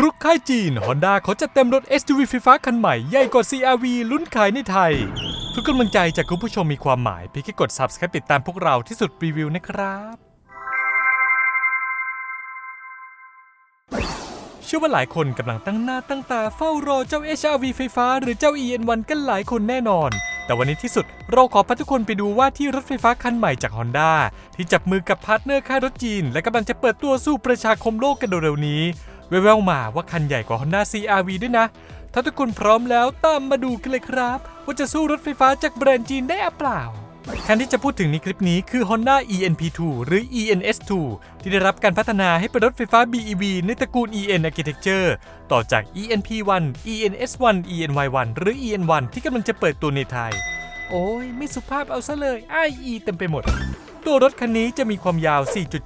รุกค่ายจีน Honda ขอจัดเต็มรถ SUV ไฟฟ้าคันใหม่ ใหญ่กว่า CRV ลุ้นขายในไทย ทุกกำลังใจจากคุณผู้ชมมีความหมายเพียงแค่กด Subscribe ติดตามพวกเราที่สุดรีวิวนะครับเชื่อว่าหลายคนกำลังตั้งหน้าตั้งตาเฝ้ารอเจ้า HRV ไฟฟ้าหรือเจ้า EN1 กันหลายคนแน่นอน แต่วันนี้ที่สุดเราขอพาทุกคนไปดูว่าที่รถไฟฟ้าคันใหม่จาก Honda ที่จับมือกับพาร์ทเนอร์ค่ายรถจีน และกำลังจะเปิดตัวสู้ประชาคมโลกกันเร็วๆนี้ แววๆมาว่าคันใหญ่กว่า Honda CRV ด้วยนะ ถ้าทุกคนพร้อมแล้วตามมาดูกันเลยครับ ว่าจะสู้รถไฟฟ้าจากแบรนด์จีนได้หรือเปล่า คันที่จะพูดถึงในคลิปนี้คือ Honda ENP2 หรือ ENS2 ที่ได้รับการพัฒนาให้เป็นรถไฟฟ้า BEV ในตระกูล EN Architecture ต่อจาก ENP1 ENS1 ENY1 หรือ EN1 ที่กำลังจะเปิดตัวในไทย โอ้ยไม่สุภาพเอาซะเลย IE เต็มไปหมดตัวรถคันนี้จะมีความยาว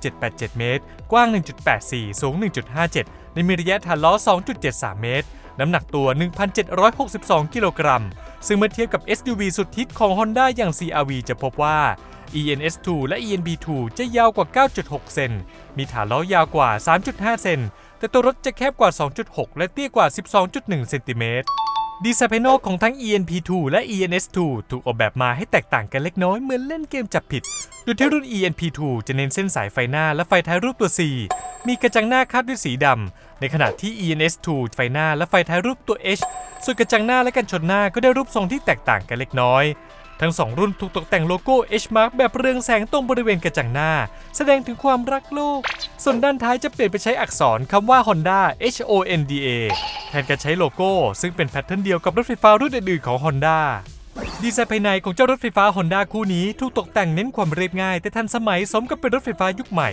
4.787 เมตร กว้าง 1.84 สูง 1.57 ในมีระยะฐานล้อ 2.73 เมตร น้ำหนักตัว 1,762 กิโลกรัม ซึ่งเมื่อเทียบกับ SUV สุดฮิตของ Honda อย่าง CRV จะพบว่า ENS2 และ ENB2 จะยาวกว่า 9.6 เซน มีฐานล้อยาวกว่า 3.5 เซน แต่ตัวรถจะแคบกว่า 2.6 และเตี้ยกว่า 12.1 เซนติเมตร ดีไซน์ภายนอกของทั้ง ENP2 และ ENS2 ถูกออกแบบมาให้แตกต่างกันเล็กน้อยเหมือนเล่นเกมจับผิด โดยที่รุ่น ENP2 จะเน้นเส้นสายไฟหน้าและไฟท้ายรูปตัว C มีกระจังหน้าคาดด้วยสีดำ ในขณะที่ ENS2 ไฟหน้าและไฟท้ายรูปตัว H ส่วนกระจังหน้าและกันชนหน้าก็ได้รูปทรงที่แตกต่างกันเล็กน้อย ทั้งสองรุ่นถูกตกแต่งโลโก้ H Mark แบบเรืองแสงตรงบริเวณกระจังหน้า แสดงถึงความรักโลก ส่วนด้านท้ายจะเปลี่ยนไปใช้อักษรคำว่า Honda H O N D A แทนการใช้โลโก้ ซึ่งเป็น pattern เดียวกับรถไฟฟ้ารุ่นอื่นๆของ Honda ดีไซน์ภายในของเจ้ารถไฟฟ้า Honda คู่นี้ถูกตกแต่งเน้นความเรียบง่าย แต่ทันสมัยสมกับเป็นรถไฟฟ้ายุคใหม่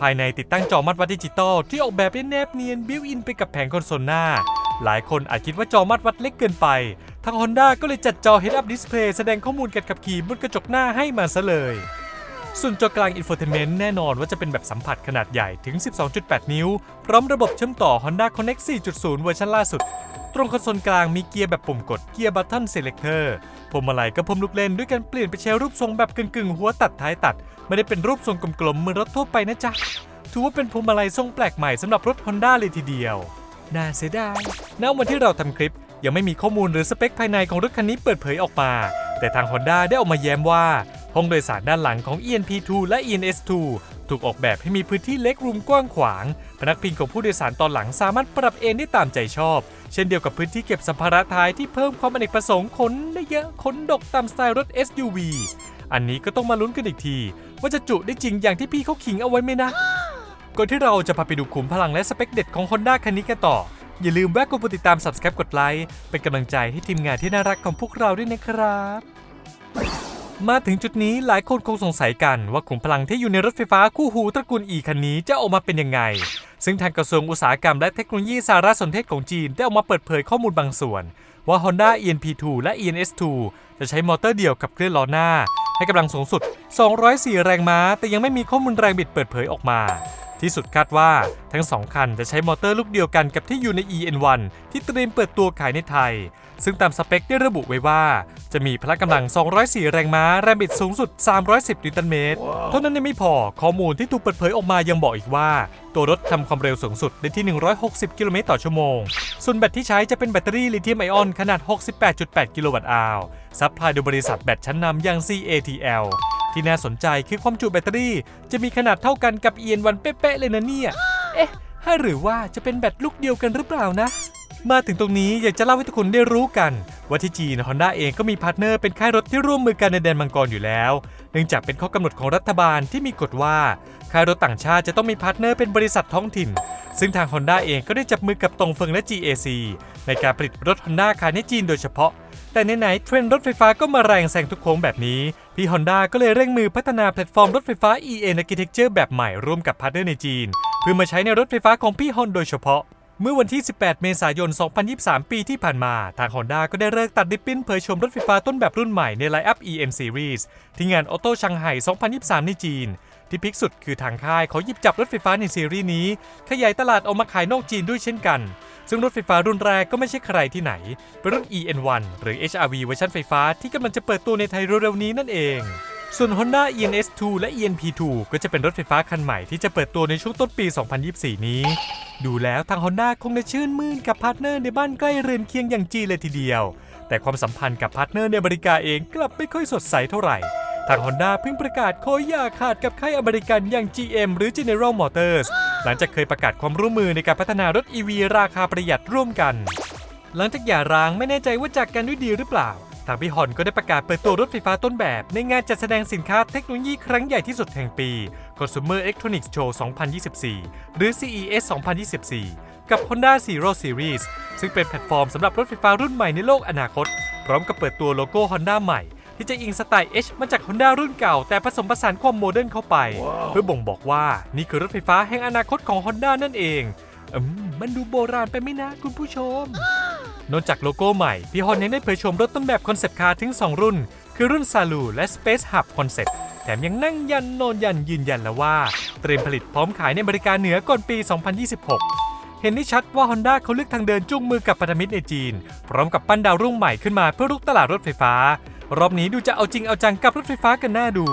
ภายในติดตั้งจอมาตรวัดดิจิตอลที่ออกแบบได้แนบเนียน built-in ไปกับแผงคอนโซลหน้า หลายคนอาจคิดว่าจอมาตรวัดเล็กเกินไป ทาง Honda ก็เลยจัดจอ Head Up Display แสดงข้อมูลการขับขี่บนกระจกหน้าให้มาซะเลย ส่วนจอกลาง Infotainment แน่นอนว่าจะเป็นแบบสัมผัสขนาดใหญ่ถึง 12.8 นิ้ว พร้อมระบบเชื่อมต่อ Honda Connect 4.0 เวอร์ชันล่าสุด ตรงคอนโซลกลางมีเกียร์แบบปุ่มกดเกียร์บัต t ันเซเล c เตอร์พวงมาลัยก็พรมลูกเล่นด้วยการเปลี่ยนไปใช้รูปทรงแบบกึ่งๆ หัวตัดท้ายตัด ไม่ได้เป็นรูปทรงกลมๆเหมือนรถทั่วไปนะจ๊ะถือว่าเป็นพวงมาลัยทรงแปลกใหม่สำหรับรถ Honda เลยทีเดียวน่าเสียดายณวันที่เราทำคลิป ยังไม่มีข้อมูลหรือสเปคภายในของรถคันนี้เปิดเผยออกมา แต่ทาง Honda ได้ออกมาแย้มว่าห้องโดยสารด้านหลังของ ENP2 และ ENS2 ถูกออกแบบให้มีพื้นที่เล็กรุมกว้างขวาง พนักพิงของผู้โดยสารตอนหลังสามารถปรับเอนได้ตามใจชอบ เช่นเดียวกับพื้นที่เก็บสัมภาระท้ายที่เพิ่มความอเนกประสงค์ขนได้เยอะขนดกตามสไตล์รถ SUV อันนี้ก็ต้องมาลุ้นกันอีกที ว่าจะจุได้จริงอย่างที่พี่เขาขิงเอาไว้ไหมนะ ก่อนที่เราจะพาไปดูขุมพลังและสเปคเด็ดของ Honda คันนี้กันต่อ อย่าลืมแวะกดติดตาม Subscribe กดไลค์เป็นกำลังใจให้ทีมงานที่น่ารักของพวกเราด้วยนะครับ มาถึงจุดนี้หลายคนคงสงสัยกันว่าขุมพลังที่อยู่ในรถไฟฟ้าคู่หูตระกูล E คันนี้จะออกมาเป็นยังไง ซึ่งทางกระทรวงอุตสาหกรรมและเทคโนโลยีสารสนเทศของจีนได้ออกมาเปิดเผยข้อมูลบางส่วน ว่า Honda ENP2 และ ENS2 จะใช้มอเตอร์เดียวกับเคลื่อนล้อหน้า ให้กำลังสูงสุด 204 แรงม้า แต่ยังไม่มีข้อมูลแรงบิดเปิดเผยออกมา ที่สุดคาดว่าทั้งสองคันจะใช้มอเตอร์ลูกเดียวกันกับที่อยู่ใน EN1 ที่เตรียมเปิดตัวขายในไทย ซึ่งตามสเปคได้ระบุไว้ว่า จะมีพละกำลัง 204 แรงม้า แรงบิดสูงสุด 310 นิวตันเมตร เท่านั้นยังไม่พอข้อมูลที่ถูกเปิดเผยออกมายังบอกอีกว่า ตัวรถทำความเร็วสูงสุดได้ที่ 160 กิโลเมตรต่อชั่วโมง ส่วนแบตที่ใช้จะเป็นแบตเตอรี่ลิเธียมไอออนขนาด 68.8 kilowatt hour supply โดยบริษัทแบตชั้นนำอย่าง CATL ที่น่าสนใจคือความจุแบตเตอรี่ จะมีขนาดเท่ากันกับ EN1 เป๊ะๆเลยนะเนี่ย เอ๊ะหรือว่าจะเป็นแบตลูกเดียวกันหรือเปล่านะ มาถึงตรงนี้อยากจะเล่าให้ทุกคนได้รู้กันว่าที่จีน Honda เองก็มีพาร์ทเนอร์เป็นค่ายรถที่ร่วมมือกันในแดนมังกรอยู่แล้ว เนื่องจากเป็นข้อกำหนดของรัฐบาลที่มีกฎว่าค่ายรถต่างชาติจะต้องมีพาร์ทเนอร์เป็นบริษัทท้องถิ่น ซึ่งทาง Honda เองก็ได้จับมือกับตงเฟิงและ GAC ในการผลิตรถ Honda ขายในจีนโดยเฉพาะ แต่ไหนๆเทรนด์รถไฟฟ้าก็มาแรงแซงทุกโค้งแบบนี้ พี่ Honda ก็เลยเร่งมือพัฒนาแพลตฟอร์มรถไฟฟ้า e:N Architecture แบบใหม่ร่วมกับพาร์ทเนอร์ในจีน เพื่อมาใช้ในรถไฟฟ้าของพี่ฮอนโดยเฉพาะ เมื่อวันที่ 18 เมษายน 2023 ปีที่ผ่านมา ทาง Honda ก็ได้ฤกษ์ตัดริบบิ้นเผยโฉมรถไฟฟ้าต้นแบบรุ่นใหม่ในไลน์อัพ EM Series ที่งาน Auto Shanghai 2023 ในจีน ที่พีคสุดคือทางค่ายเขาหยิบจับรถไฟฟ้าในซีรีส์นี้ ขยายตลาดออกมาขายนอกจีนด้วยเช่นกัน ซึ่งรถไฟฟ้ารุ่นแรกก็ไม่ใช่ใครที่ไหน เป็นรุ่น EN1 หรือ HRV เวอร์ชันไฟฟ้าที่กำลังจะเปิดตัวในไทยเร็วๆนี้นั่นเองส่วน Honda ENS2 และ ENP2 ก็จะเป็นรถไฟฟ้าคันใหม่ที่จะเปิดตัวในช่วงต้นปี 2024 นี้ ดูแล้วทาง Honda คงจะชื่นมื่นกับพาร์ทเนอร์ในบ้านใกล้เรือนเคียงอย่างจีนเลยทีเดียว แต่ความสัมพันธ์กับพาร์ทเนอร์ในอเมริกาเองกลับไม่ค่อยสดใสเท่าไหร่ ทาง Honda เพิ่งประกาศขอหย่าขาดกับค่ายอเมริกันอย่าง GM หรือ General Motors หลังจากเคยประกาศความร่วมมือในการพัฒนารถ EV ราคาประหยัดร่วมกัน หลังจากหย่าร้างไม่แน่ใจว่าจากกันด้วยดีหรือเปล่า ทางพี่ฮอนก็ได้ประกาศเปิดตัวรถไฟฟ้าต้นแบบ ในงานจัดแสดงสินค้าเทคโนโลยีครั้งใหญ่ที่สุดแห่งปี Consumer Electronics Show 2024 หรือ CES 2024 กับ Honda Zero Series ซึ่งเป็นแพลตฟอร์มสำหรับรถไฟฟ้ารุ่นใหม่ในโลกอนาคต พร้อมกับเปิดตัวโลโก้ Honda ใหม่ ที่จะอิงสไตล์ H มาจาก Honda รุ่นเก่า แต่ผสมผสานความ modern เข้าไป เพื่อบ่งบอกว่านี่คือรถไฟฟ้าแห่งอนาคตของ Honda นั่นเองอืมมันดูโบราณไปไหมนะคุณผู้ชม นอกจากโลโก้ใหม่ พี่ฮอนยังได้เผยโฉมรถต้นแบบ concept car ถึง 2 รุ่น คือรุ่น s a l u และ Space Hub Concept แถมยังนั่งยันนอนยันยืนยันแล้วว่า เตรียมผลิตพร้อมขายในบริการเหนือก่อนปี 2026เห็นได้ชัดว่า Honda เขาเลือกทางเดินจุ้งมือกับพันธมิตรในจีน พร้อมกับปั้นดาวรุ่งใหม่ขึ้นมาเพื่อรุกตลาดรถไฟฟ้า รอบนี้ดูจะเอาจริงเอาจังกับรถไฟฟ้ากันน่าดู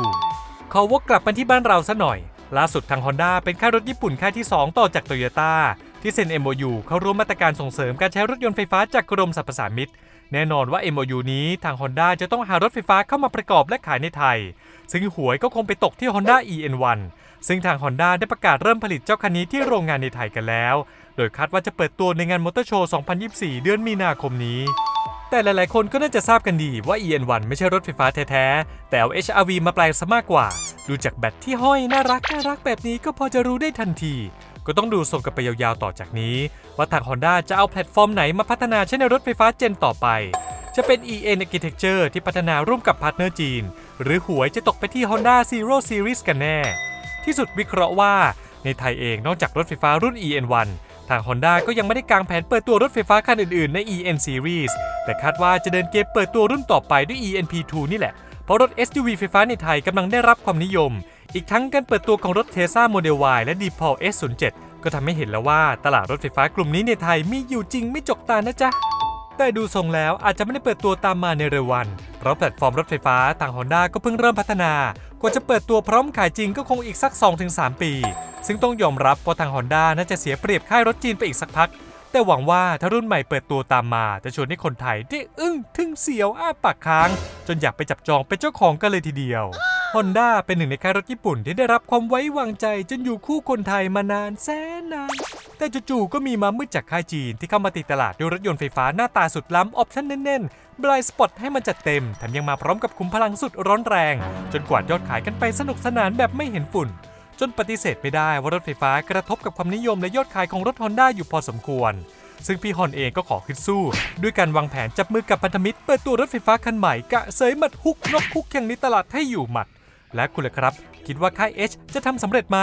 ขอวกกลับมาที่บ้านเราซะหน่อย ล่าสุดทาง Honda เป็นค่ายรถญี่ปุ่นค่ายที่ 2 ต่อจากโตโยต้าที่เซ็น MOU เข้าร่วมมาตรการส่งเสริมการใช้รถยนต์ไฟฟ้าจากกรมสรรพสามิตแน่นอนว่า MOU นี้ทาง Honda จะต้องหารถไฟฟ้าเข้ามาประกอบและขายในไทย ซึ่งหวยก็คงไปตกที่ Honda EN1 ซึ่งทาง Honda ได้ประกาศเริ่มผลิตเจ้าคันนี้ที่โรงงานในไทยกันแล้ว โดยคาดว่าจะเปิดตัวในงานมอเตอร์โชว์ 2024 เดือนมีนาคมนี้ แต่หลายๆ คนก็น่าจะทราบกันดีว่า EN1 ไม่ใช่รถไฟฟ้าแท้ๆ แต่เอา HRV มาแปลงซะมากกว่า ดูจากแบตที่ห้อยน่ารักน่ารักแบบนี้ก็พอจะรู้ได้ทันที ก็ต้องดูทรงกันไปยาวๆ ต่อจากนี้ ว่าทาง Honda จะเอาแพลตฟอร์มไหนมาพัฒนาใช้ในรถไฟฟ้า gen ต่อไป จะเป็น EN Architecture ที่พัฒนาร่วมกับ partner จีน หรือหวยจะตกไปที่ Honda Zero Series กันแน่ ที่สุดวิเคราะห์ว่าในไทยเองนอกจากรถไฟฟ้ารุ่น EN1 ทาง Honda ก็ยังไม่ได้กางแผนเปิดตัวรถไฟฟ้าคันอื่นๆ ใน EN Series แต่คาดว่าจะเดินเกมเปิดตัวรุ่นต่อไปด้วย ENP2 นี่แหละ เพราะรถ SUV ไฟฟ้าในไทยกำลังได้รับความนิยม อีกทั้งการเปิดตัวของรถ Tesla Model Y และ d e p a u l S07 ก็ทำให้เห็นแล้วว่าตลาดรถไฟฟ้ากลุ่มนี้ในไทยมีอยู่จริงไม่จกตานะจ๊ะ แต่ดูทรงแล้วอาจจะไม่ได้เปิดตัวตามมาในเร็ววัน เพราะแพลตฟอร์มรถไฟฟ้าทาง Honda ก็เพิ่งเริ่มพัฒนา กว่าจะเปิดตัวพร้อมขายจริงก็คงอีกสัก 2-3 ปี ซึ่งต้องยอมรับว่าทาง Honda น่าจะเสียเปรียบค่ายรถจีนไปอีกสักพัก แต่หวังว่าถ้ารุ่นใหม่เปิดตัวตามมา จะชวนให้คนไทยได้อึ้งทึ่งเสียวอ้าปากค้าง จนอยากไปจับจองเป็นเจ้าของกันเลยทีเดียว Honda เป็นหนึ่งในค่ายรถญี่ปุ่นที่ได้รับความไว้วางใจจนอยู่คู่คนไทยมานานแสนนาน แต่จู่ๆก็มีม้ามืดจากค่ายจีนที่เข้ามาตีตลาดด้วยรถยนต์ไฟฟ้าหน้าตาสุดล้ำ option แน่นๆ blind spot ให้มันจัดเต็มแถมยังมาพร้อมกับขุมพลังสุดร้อนแรง จนกวาดยอดขายกันไปสนุกสนานแบบไม่เห็นฝุ่น จนปฏิเสธไม่ได้ว่ารถไฟฟ้ากระทบกับความนิยมและยอดขายของรถ Honda อยู่พอสมควร ซึ่งพี่ฮอนเองก็ขอขึ้นสู้ ด้วยการวางแผนจับมือกับพันธมิตรเปิดตัวรถไฟฟ้าคันใหม่กะเสยหมัดฮุกน็อกคู่แข่งในตลาดให้อยู่หมัด และคุณล่ะครับ คิดว่าค่าย H จะทำสำเร็จไหม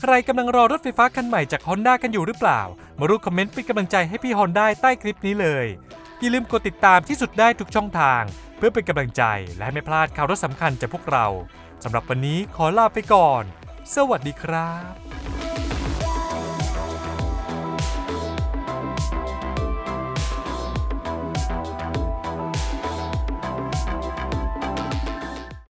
ใครกำลังรอรถไฟฟ้าคันใหม่จาก Honda กันอยู่หรือเปล่า มารู้คอมเมนต์เป็นกำลังใจให้พี่ฮอนได้ใต้คลิปนี้เลย อย่าลืมกดติดตามที่สุดได้ทุกช่องทาง เพื่อเป็นกำลังใจและไม่พลาดข่าวรถสำคัญจากพวกเราสำหรับวันนี้ขอลาไปก่อน สวัสดีครับ